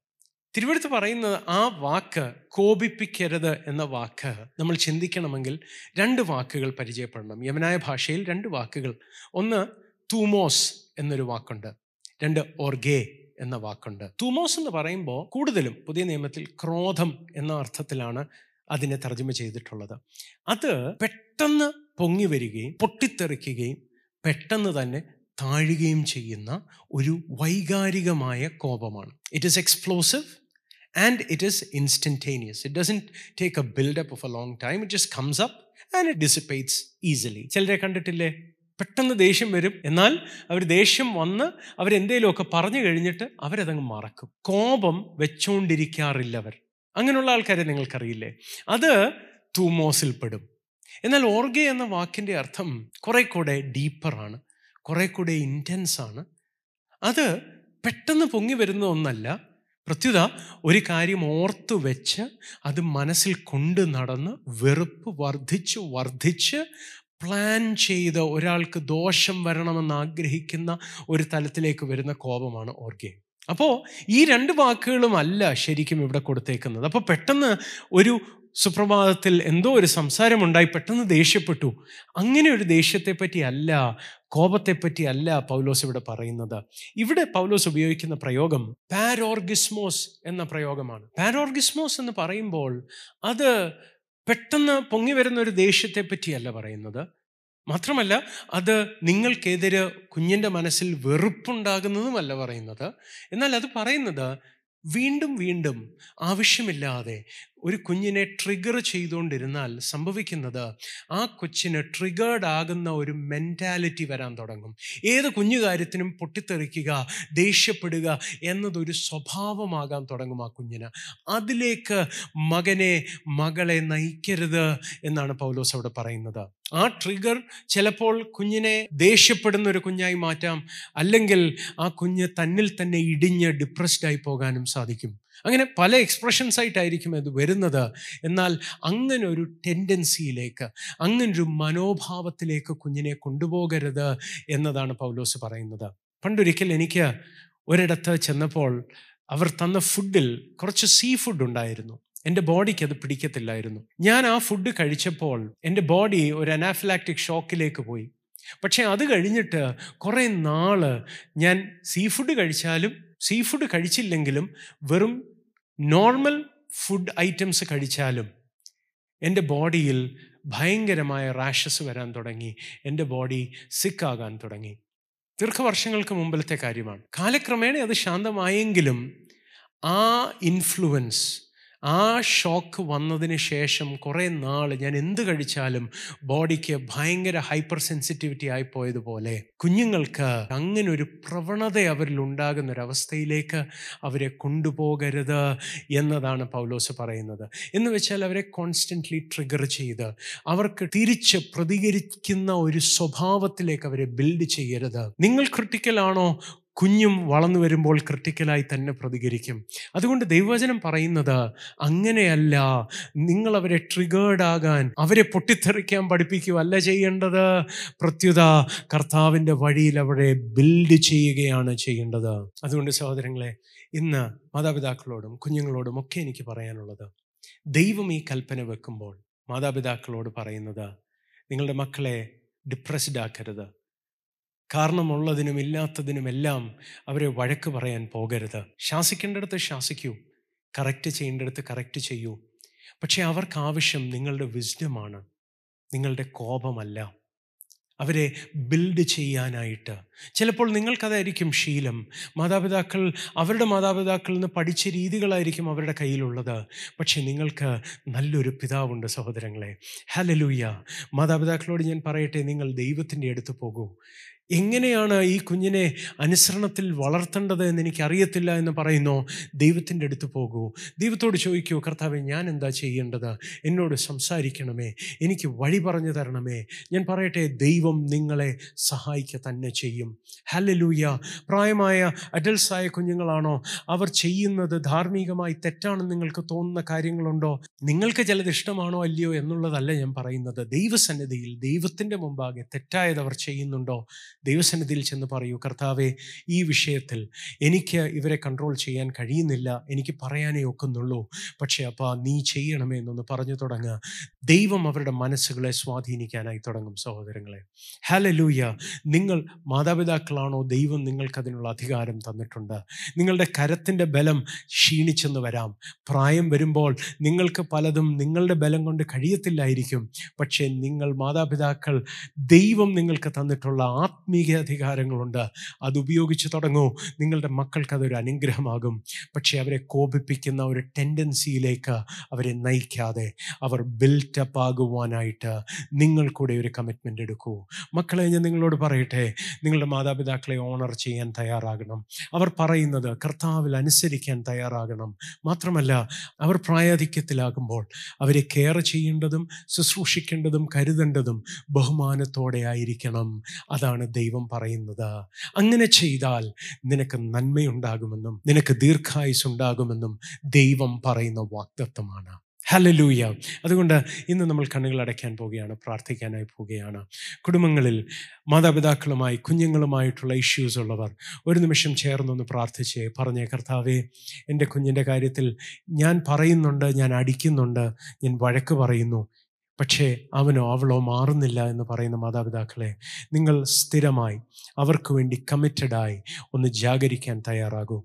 തിരുവെടുത്ത് പറയുന്നത് ആ വാക്ക് കോപിപ്പിക്കരുത് എന്ന വാക്ക് നമ്മൾ ചിന്തിക്കണമെങ്കിൽ രണ്ട് വാക്കുകൾ പരിചയപ്പെടണം. യമനായ ഭാഷയിൽ രണ്ട് വാക്കുകൾ. ഒന്ന് തൂമോസ് എന്നൊരു വാക്കുണ്ട്. രണ്ട് ഓർഗേ എന്ന വാക്കുണ്ട്. തൂമോസ് എന്ന് പറയുമ്പോൾ കൂടുതലും പുതിയ നിയമത്തിൽ ക്രോധം എന്ന അർത്ഥത്തിലാണ് അതിനെ തർജമ ചെയ്തിട്ടുള്ളത്. അത് പെട്ടെന്ന് പൊങ്ങി വരികയും പൊട്ടിത്തെറിക്കുകയും പെട്ടെന്ന് തന്നെ താഴുകയും ചെയ്യുന്ന ഒരു വൈകാരികമായ കോപമാണ്. It is explosive and it is instantaneous it doesn't take a buildup of a long time it just comes up and it dissipates easily ചിലരെ കണ്ടിട്ടില്ലേ? പെട്ടെന്ന് ദേഷ്യം വരും. എന്നാൽ അവർ ദേഷ്യം വന്ന് അവരെന്തേലുമൊക്കെ പറഞ്ഞു കഴിഞ്ഞിട്ട് അവരതങ്ങ് മറക്കും. കോപം വെച്ചുകൊണ്ടിരിക്കാറില്ല അവർ അങ്ങനെയുള്ള ആൾക്കാരെ നിങ്ങൾക്കറിയില്ലേ? അത് തൂമോസിൽ പെടും എന്നാൽ ഓർഗെ എന്ന വാക്കിന്റെ അർത്ഥം കുറെ കൂടെ ഡീപ്പറാണ് കുറെ കൂടെ ഇന്റൻസാണ് അത് പെട്ടെന്ന് പൊങ്ങി വരുന്ന ഒന്നല്ല. പ്രത്യുത ഒരു കാര്യം ഓർത്തു വെച്ച് അത് മനസ്സിൽ കൊണ്ട് നടന്ന് വെറുപ്പ് വർദ്ധിച്ച് വർദ്ധിച്ച് പ്ലാൻ ചെയ്ത് ഒരാൾക്ക് ദോഷം വരണമെന്ന് ആഗ്രഹിക്കുന്ന ഒരു തലത്തിലേക്ക് വരുന്ന കോപമാണ് ഓർഗെ അപ്പോൾ ഈ രണ്ട് വാക്കുകളും അല്ല ശരിക്കും ഇവിടെ കൊടുത്തേക്കുന്നത്. അപ്പോൾ പെട്ടെന്ന് ഒരു സുപ്രഭാതത്തിൽ എന്തോ ഒരു സംസാരമുണ്ടായി പെട്ടെന്ന് ദേഷ്യപ്പെട്ടു. അങ്ങനെ ഒരു ദേഷ്യത്തെപ്പറ്റി അല്ല കോപത്തെപ്പറ്റി അല്ല പൗലോസ് ഇവിടെ പറയുന്നത്. ഇവിടെ പൗലോസ് ഉപയോഗിക്കുന്ന പ്രയോഗം പാരോർഗിസ്മോസ് എന്ന പ്രയോഗമാണ്. പാരോർഗിസ്മോസ് എന്ന് പറയുമ്പോൾ അത് പെട്ടെന്ന് പൊങ്ങി വരുന്ന ഒരു ദേഷ്യത്തെ പറ്റിയല്ല പറയുന്നത്. മാത്രമല്ല അത് നിങ്ങൾക്കെതിരെ കുഞ്ഞിന്റെ മനസ്സിൽ വെറുപ്പുണ്ടാകുന്നതുമല്ല പറയുന്നത്. എന്നാൽ അത് പറയുന്നത് വീണ്ടും വീണ്ടും ആവശ്യമില്ലാതെ ഒരു കുഞ്ഞിനെ ട്രിഗർ ചെയ്തുകൊണ്ടിരുന്നാൽ സംഭവിക്കുന്നത് ആ കൊച്ചിന് ട്രിഗേർഡ് ആകുന്ന ഒരു മെന്റാലിറ്റി വരാൻ തുടങ്ങും. ഏത് കുഞ്ഞു കാര്യത്തിനും പൊട്ടിത്തെറിക്കുക ദേഷ്യപ്പെടുക എന്നതൊരു സ്വഭാവമാകാൻ തുടങ്ങും ആ കുഞ്ഞിന്. അതിലേക്ക് മകനെ മകളെ നയിക്കരുത് എന്നാണ് പൗലോസ് അവിടെ പറയുന്നത്. ആ ട്രിഗർ ചിലപ്പോൾ കുഞ്ഞിനെ ദേഷ്യപ്പെടുന്ന ഒരു കുഞ്ഞായി മാറ്റാം. അല്ലെങ്കിൽ ആ കുഞ്ഞ് തന്നിൽ തന്നെ ഇടിഞ്ഞ് ഡിപ്രസ്ഡായി പോകാനും സാധിക്കും. അങ്ങനെ പല എക്സ്പ്രഷൻസ് ആയിട്ടായിരിക്കും അത് വരുന്നത്. എന്നാൽ അങ്ങനെ ഒരു ടെൻഡൻസിയിലേക്ക് അങ്ങനൊരു മനോഭാവത്തിലേക്ക് കുഞ്ഞിനെ കൊണ്ടുപോകരുത് എന്നതാണ് പൗലോസ് പറയുന്നത്. പണ്ടൊരിക്കൽ എനിക്ക് ഒരിടത്ത് ചെന്നപ്പോൾ അവർ തന്ന ഫുഡിൽ കുറച്ച് സീ ഫുഡ് ഉണ്ടായിരുന്നു. എന്റെ ബോഡിക്ക് അത് പിടിക്കത്തില്ലായിരുന്നു. ഞാൻ ആ ഫുഡ് കഴിച്ചപ്പോൾ എന്റെ ബോഡി ഒരു അനാഫിലാക്റ്റിക് ഷോക്കിലേക്ക് പോയി. പക്ഷേ അത് കഴിഞ്ഞിട്ട് കുറേ നാൾ ഞാൻ സീ ഫുഡ് കഴിച്ചാലും സീ ഫുഡ് കഴിച്ചില്ലെങ്കിലും വെറും നോർമൽ ഫുഡ് ഐറ്റംസ് കഴിച്ചാലും എന്റെ ബോഡിയിൽ ഭയങ്കരമായ റാഷസ് വരാൻ തുടങ്ങി. എന്റെ ബോഡി സിക്കാകാൻ തുടങ്ങി. ദീർഘവർഷങ്ങൾക്ക് മുമ്പിലത്തെ കാര്യമാണ്. കാലക്രമേണ അത് ശാന്തമായെങ്കിലും ആ ഇൻഫ്ലുവൻസ് ആ ഷോക്ക് വന്നതിന് ശേഷം കുറേ നാൾ ഞാൻ എന്ത് കഴിച്ചാലും ബോഡിക്ക് ഭയങ്കര ഹൈപ്പർ സെൻസിറ്റിവിറ്റി ആയിപ്പോയതുപോലെ കുഞ്ഞുങ്ങൾക്ക് അങ്ങനെ ഒരു പ്രവണത അവരിൽ ഉണ്ടാകുന്ന ഒരവസ്ഥയിലേക്ക് അവരെ കൊണ്ടുപോകരുത് എന്നതാണ് പൗലോസ് പറയുന്നത്. എന്ന് വെച്ചാൽ അവരെ കോൺസ്റ്റന്റ്ലി ട്രിഗർ ചെയ്ത് അവർക്ക് തിരിച്ച് പ്രതികരിക്കുന്ന ഒരു സ്വഭാവത്തിലേക്ക് അവരെ ബിൽഡ് ചെയ്യരുത്. നിങ്ങൾ ക്രിട്ടിക്കലാണോ കുഞ്ഞും വളർന്നു വരുമ്പോൾ ക്രിട്ടിക്കലായി തന്നെ പ്രതികരിക്കും. അതുകൊണ്ട് ദൈവവചനം പറയുന്നത് അങ്ങനെയല്ല നിങ്ങൾ അവരെ ട്രിഗേർഡ് ആകാൻ അവരെ പൊട്ടിത്തെറിക്കാൻ പഠിപ്പിക്കുകയല്ല ചെയ്യേണ്ടത്. പ്രത്യുത കർത്താവിന്റെ വഴിയിൽ അവരെ ബിൽഡ് ചെയ്യുകയാണ് ചെയ്യേണ്ടത്. അതുകൊണ്ട് സഹോദരങ്ങളെ ഇന്ന് മാതാപിതാക്കളോടും കുഞ്ഞുങ്ങളോടും ഒക്കെ എനിക്ക് പറയാനുള്ളത് ദൈവം ഈ കൽപ്പന വെക്കുമ്പോൾ മാതാപിതാക്കളോട് പറയുന്നത് നിങ്ങളുടെ മക്കളെ ഡിപ്രസ്ഡ് ആക്കരുത്. കാരണമുള്ളതിനും ഇല്ലാത്തതിനുമെല്ലാം അവരെ വഴക്ക് പറയാൻ പോകരുത്. ശാസിക്കേണ്ടടുത്ത് ശാസിക്കൂ. കറക്റ്റ് ചെയ്യേണ്ടടുത്ത് കറക്റ്റ് ചെയ്യൂ. പക്ഷേ അവർക്ക് ആവശ്യം നിങ്ങളുടെ വിസ്ഡമാണ്. നിങ്ങളുടെ കോപമല്ല. അവരെ ബിൽഡ് ചെയ്യാനായിട്ട്. ചിലപ്പോൾ നിങ്ങൾക്കതായിരിക്കും ശീലം. മാതാപിതാക്കൾ അവരുടെ മാതാപിതാക്കളിൽ നിന്ന് പഠിച്ച രീതികളായിരിക്കും അവരുടെ കയ്യിലുള്ളത്. പക്ഷേ നിങ്ങൾക്ക് നല്ലൊരു പിതാവുണ്ട് സഹോദരങ്ങളെ. ഹലലൂയ മാതാപിതാക്കളോട് ഞാൻ പറയട്ടെ നിങ്ങൾ ദൈവത്തിന്റെ അടുത്ത് പോകൂ. എങ്ങനെയാണ് ഈ കുഞ്ഞിനെ അനുസരണത്തിൽ വളർത്തേണ്ടത് എന്ന് എനിക്ക് അറിയത്തില്ല എന്ന് പറയുന്നു. ദൈവത്തിന്റെ അടുത്ത് പോകൂ. ദൈവത്തോട് ചോദിക്കൂ കർത്താവെ ഞാൻ എന്താ ചെയ്യേണ്ടത്? എന്നോട് സംസാരിക്കണമേ. എനിക്ക് വഴി പറഞ്ഞു തരണമേ. ഞാൻ പറയട്ടെ ദൈവം നിങ്ങളെ സഹായിക്കുക തന്നെ ചെയ്യും. ഹലലൂയ പ്രായമായ അഡൽസായ കുഞ്ഞുങ്ങളാണോ? അവർ ചെയ്യുന്നത് ധാർമ്മികമായി തെറ്റാണെന്ന് നിങ്ങൾക്ക് തോന്നുന്ന കാര്യങ്ങളുണ്ടോ? നിങ്ങൾക്ക് ചിലത് ഇഷ്ടമാണോ അല്ലയോ എന്നുള്ളതല്ല ഞാൻ പറയുന്നത്. ദൈവസന്നിധിയിൽ ദൈവത്തിന്റെ മുമ്പാകെ തെറ്റായത് അവർ ചെയ്യുന്നുണ്ടോ? ദൈവസന്നിധിയിൽ ചെന്ന് പറയൂ കർത്താവെ ഈ വിഷയത്തിൽ എനിക്ക് ഇവരെ കൺട്രോൾ ചെയ്യാൻ കഴിയുന്നില്ല. എനിക്ക് പറയാനേ ഒക്കുന്നുള്ളൂ. പക്ഷേ അപ്പോൾ നീ ചെയ്യണമേ എന്നൊന്ന് പറഞ്ഞു തുടങ്ങുക. ദൈവം അവരുടെ മനസ്സുകളെ സ്വാധീനിക്കാനായി തുടങ്ങും സഹോദരങ്ങളെ. ഹലലൂയ നിങ്ങൾ മാതാപിതാക്കളാണോ? ദൈവം നിങ്ങൾക്കതിനുള്ള അധികാരം തന്നിട്ടുണ്ട്. നിങ്ങളുടെ കരത്തിന്റെ ബലം ക്ഷീണിച്ചെന്ന് വരാം. പ്രായം വരുമ്പോൾ നിങ്ങൾക്ക് പലതും നിങ്ങളുടെ ബലം കൊണ്ട് കഴിയത്തില്ലായിരിക്കും. പക്ഷേ നിങ്ങൾ മാതാപിതാക്കൾ ദൈവം നിങ്ങൾക്ക് തന്നിട്ടുള്ള ആത്മീയ അധികാരങ്ങളുണ്ട് അത് ഉപയോഗിച്ച് തുടങ്ങൂ. നിങ്ങളുടെ മക്കൾക്ക് അതൊരു അനുഗ്രഹമാകും. പക്ഷേ അവരെ കോപിപ്പിക്കുന്ന ഒരു ടെൻഡൻസിയിലേക്ക് അവരെ നയിക്കാതെ അവർ ബിൽറ്റപ്പ് ആകുവാനായിട്ട് നിങ്ങൾ കൂടെ ഒരു കമ്മിറ്റ്മെന്റ് എടുക്കൂ. മക്കളെ ഞാൻ നിങ്ങളോട് പറയട്ടെ. നിങ്ങളുടെ മാതാപിതാക്കളെ ഓണർ ചെയ്യാൻ തയ്യാറാകണം. അവർ പറയുന്നത് കർത്താവിൽ അനുസരിക്കാൻ തയ്യാറാകണം. മാത്രമല്ല അവർ പ്രായാധിക്യത്തിലാകുമ്പോൾ അവരെ കെയർ ചെയ്യേണ്ടതും ശുശ്രൂഷിക്കേണ്ടതും കരുതേണ്ടതും ബഹുമാനത്തോടെ ആയിരിക്കണം. അതാണ് ദൈവം പറയുന്നത്. അങ്ങനെ ചെയ്താൽ നിനക്ക് നന്മയുണ്ടാകുമെന്നും നിനക്ക് ദീർഘായുസ് ഉണ്ടാകുമെന്നും ദൈവം പറയുന്ന വാക്തത്വമാണ് ഹലലൂയ അതുകൊണ്ട് ഇന്ന് നമ്മൾ കണ്ണുകൾ അടയ്ക്കാൻ പോവുകയാണ് പ്രാർത്ഥിക്കാനായി പോവുകയാണ്. കുടുംബങ്ങളിൽ മാതാപിതാക്കളുമായി കുഞ്ഞുങ്ങളുമായിട്ടുള്ള ഇഷ്യൂസ് ഉള്ളവർ ഒരു നിമിഷം ചേർന്നൊന്ന് പ്രാർത്ഥിച്ചേ പറഞ്ഞേ കർത്താവേ എന്റെ കുഞ്ഞിന്റെ കാര്യത്തിൽ ഞാൻ പറയുന്നുണ്ട് ഞാൻ അടിക്കുന്നുണ്ട് ഞാൻ വഴക്ക് പറയുന്നു. പക്ഷേ അവനോ അവളോ മാറുന്നില്ല എന്ന് പറയുന്ന മാതാപിതാക്കളെ നിങ്ങൾ സ്ഥിരമായി അവർക്ക് വേണ്ടി കമ്മിറ്റഡായി ഒന്ന് ജാഗരിക്കാൻ തയ്യാറാകൂ.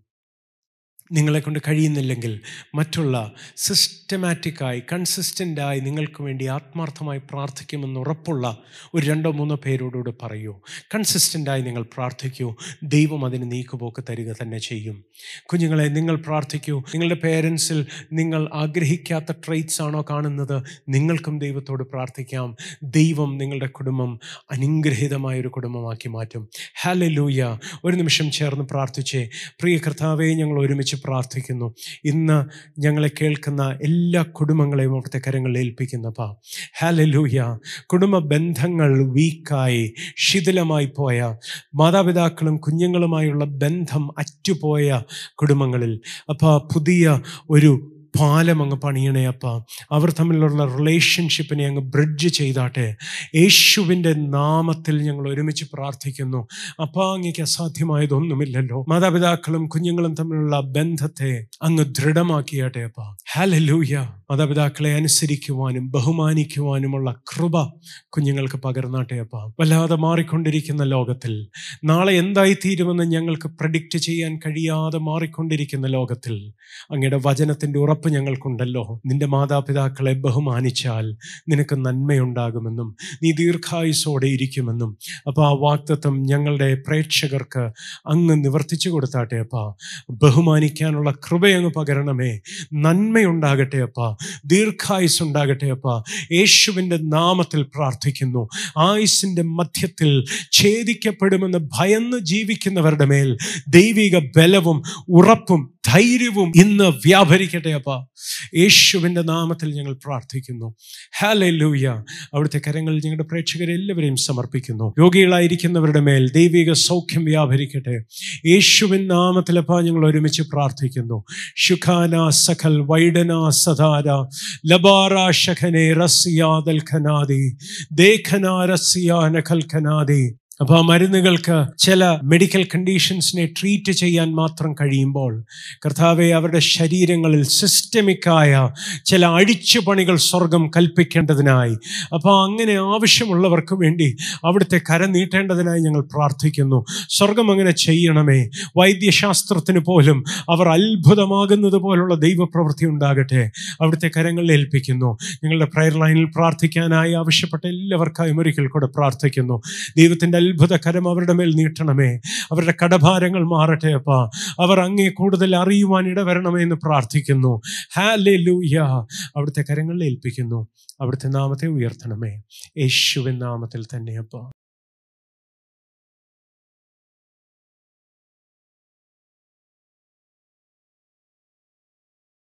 നിങ്ങളെ കൊണ്ട് കഴിയുന്നില്ലെങ്കിൽ മറ്റുള്ള സിസ്റ്റമാറ്റിക്കായി കൺസിസ്റ്റന്റായി നിങ്ങൾക്ക് വേണ്ടി ആത്മാർത്ഥമായി പ്രാർത്ഥിക്കുമെന്ന് ഉറപ്പുള്ള ഒരു രണ്ടോ മൂന്നോ പേരോടുകൂടെ പറയൂ. കൺസിസ്റ്റന്റായി നിങ്ങൾ പ്രാർത്ഥിക്കൂ. ദൈവം അതിന് നീക്കുപോക്ക് തരിക തന്നെ ചെയ്യും. കുഞ്ഞുങ്ങളെ നിങ്ങൾ പ്രാർത്ഥിക്കൂ. നിങ്ങളുടെ പേരൻസിൽ നിങ്ങൾ ആഗ്രഹിക്കാത്ത ട്രെയ്റ്റ്സ് ആണോ കാണുന്നത്? നിങ്ങൾക്കും ദൈവത്തോട് പ്രാർത്ഥിക്കാം. ദൈവം നിങ്ങളുടെ കുടുംബം അനുഗ്രഹീതമായ ഒരു കുടുംബമാക്കി മാറ്റും. ഹാലലൂയ ഒരു നിമിഷം ചേർന്ന് പ്രാർത്ഥിച്ചേ. പ്രിയ കർത്താവെ ഞങ്ങൾ ഒരുമിച്ച് പ്രാർത്ഥിക്കുന്നു. ഇന്ന് ഞങ്ങളെ കേൾക്കുന്ന എല്ലാ കുടുംബങ്ങളെയും അവിടുത്തെ കരങ്ങളിൽ ഏൽപ്പിക്കുന്നപ്പാ ഹാലലൂയ കുടുംബ ബന്ധങ്ങൾ വീക്കായി ശിഥിലമായി പോയ മാതാപിതാക്കളും കുഞ്ഞുങ്ങളുമായുള്ള ബന്ധം അറ്റുപോയ കുടുംബങ്ങളിൽ അപ്പോൾ പുതിയ ഒരു പാലം അങ്ങ് പണിയണേ അപ്പ. അവർ തമ്മിലുള്ള റിലേഷൻഷിപ്പിനെ അങ്ങ് ബ്രിഡ്ജ് ചെയ്താട്ടെ. യേശുവിന്റെ നാമത്തിൽ ഞങ്ങൾ ഒരുമിച്ച് പ്രാർത്ഥിക്കുന്നു. അപ്പ അങ്ങേക്ക് അസാധ്യമായതൊന്നുമില്ലല്ലോ. മാതാപിതാക്കളും കുഞ്ഞുങ്ങളും തമ്മിലുള്ള ബന്ധത്തെ അങ്ങ് ദൃഢമാക്കിയാട്ടെ അപ്പ. ഹാലലൂയ മാതാപിതാക്കളെ അനുസരിക്കുവാനും ബഹുമാനിക്കുവാനുമുള്ള കൃപ കുഞ്ഞുങ്ങൾക്ക് പകർന്നാട്ടെ അപ്പ. വല്ലാതെ മാറിക്കൊണ്ടിരിക്കുന്ന ലോകത്തിൽ നാളെ എന്തായി തീരുമെന്ന് ഞങ്ങൾക്ക് പ്രഡിക്റ്റ് ചെയ്യാൻ കഴിയാതെ മാറിക്കൊണ്ടിരിക്കുന്ന ലോകത്തിൽ അങ്ങയുടെ വചനത്തിന്റെ ഉറപ്പ് ഞങ്ങൾക്കുണ്ടല്ലോ. നിന്റെ മാതാപിതാക്കളെ ബഹുമാനിച്ചാൽ നിനക്ക് നന്മയുണ്ടാകുമെന്നും നീ ദീർഘായുസോടെ ഇരിക്കുമെന്നും. അപ്പോൾ ആ വാക്തത്വം ഞങ്ങളുടെ പ്രേക്ഷകർക്ക് അങ്ങ് നിവർത്തിച്ചു കൊടുത്താട്ടെ അപ്പാ. ബഹുമാനിക്കാനുള്ള കൃപയങ്ങ് പകരണമേ. നന്മയുണ്ടാകട്ടെ അപ്പാ. ദീർഘായുസ് ഉണ്ടാകട്ടെ അപ്പാ. യേശുവിന്റെ നാമത്തിൽ പ്രാർത്ഥിക്കുന്നു. ആയുസിന്റെ മധ്യത്തിൽ ഛേദിക്കപ്പെടുമെന്ന് ഭയന്ന് ജീവിക്കുന്നവരുടെ മേൽ ദൈവിക ബലവും ഉറപ്പും ധൈര്യവും ഇന്ന് വ്യാപരിക്കട്ടെ അപ്പ. യേശുവിന്റെ നാമത്തിൽ ഞങ്ങൾ പ്രാർത്ഥിക്കുന്നു. ഹാലൂയ അവിടുത്തെ കരങ്ങളിൽ ഞങ്ങളുടെ പ്രേക്ഷകരെ എല്ലാവരെയും സമർപ്പിക്കുന്നു. രോഗികളായിരിക്കുന്നവരുടെ മേൽ ദൈവിക സൗഖ്യം വ്യാപരിക്കട്ടെ. യേശുവിൻ നാമത്തിലപ്പ ഞങ്ങൾ ഒരുമിച്ച് പ്രാർത്ഥിക്കുന്നു. ഷുഖാന സഖൽ വൈഡന സദാര ലബാറ ഷഖനെ റസിയാദൽ ഖനാദി ദേഖന റസിയാന ഖൽ ഖനാദി അപ്പോൾ ആ മരുന്നുകൾക്ക് ചില മെഡിക്കൽ കണ്ടീഷൻസിനെ ട്രീറ്റ് ചെയ്യാൻ മാത്രം കഴിയുമ്പോൾ കർത്താവെ അവരുടെ ശരീരങ്ങളിൽ സിസ്റ്റമിക്കായ ചില അഴിച്ചുപണികൾ സ്വർഗം കൽപ്പിക്കേണ്ടതിനായി. അപ്പോൾ അങ്ങനെ ആവശ്യമുള്ളവർക്ക് വേണ്ടി അവിടുത്തെ കര നീട്ടേണ്ടതിനായി ഞങ്ങൾ പ്രാർത്ഥിക്കുന്നു. സ്വർഗം അങ്ങനെ ചെയ്യണമേ. വൈദ്യശാസ്ത്രത്തിന് പോലും അവർ അത്ഭുതമാകുന്നത് പോലുള്ള ദൈവപ്രവൃത്തി ഉണ്ടാകട്ടെ. അവിടുത്തെ കരങ്ങളിൽ ഏൽപ്പിക്കുന്നു. ഞങ്ങളുടെ പ്രയർ ലൈനിൽ പ്രാർത്ഥിക്കാനായി ആവശ്യപ്പെട്ട എല്ലാവർക്കായും ഒരിക്കൽ കൂടെ പ്രാർത്ഥിക്കുന്നു. ദൈവത്തിന്റെ അത്ഭുത കരം അവരുടെ മേൽ നീട്ടണമേ. അവരുടെ കടഭാരങ്ങൾ മാറട്ടെ അപ്പ. അവർ അങ്ങേ കൂടുതൽ അറിയുവാൻ ഇടവരണമേ എന്ന് പ്രാർത്ഥിക്കുന്നു. ഹാലേ ലൂയ അവിടുത്തെ കരങ്ങളിൽ ഏൽപ്പിക്കുന്നു. അവിടുത്തെ നാമത്തെ ഉയർത്തണമേ. യേശുവിൻ നാമത്തിൽ തന്നെ അപ്പ.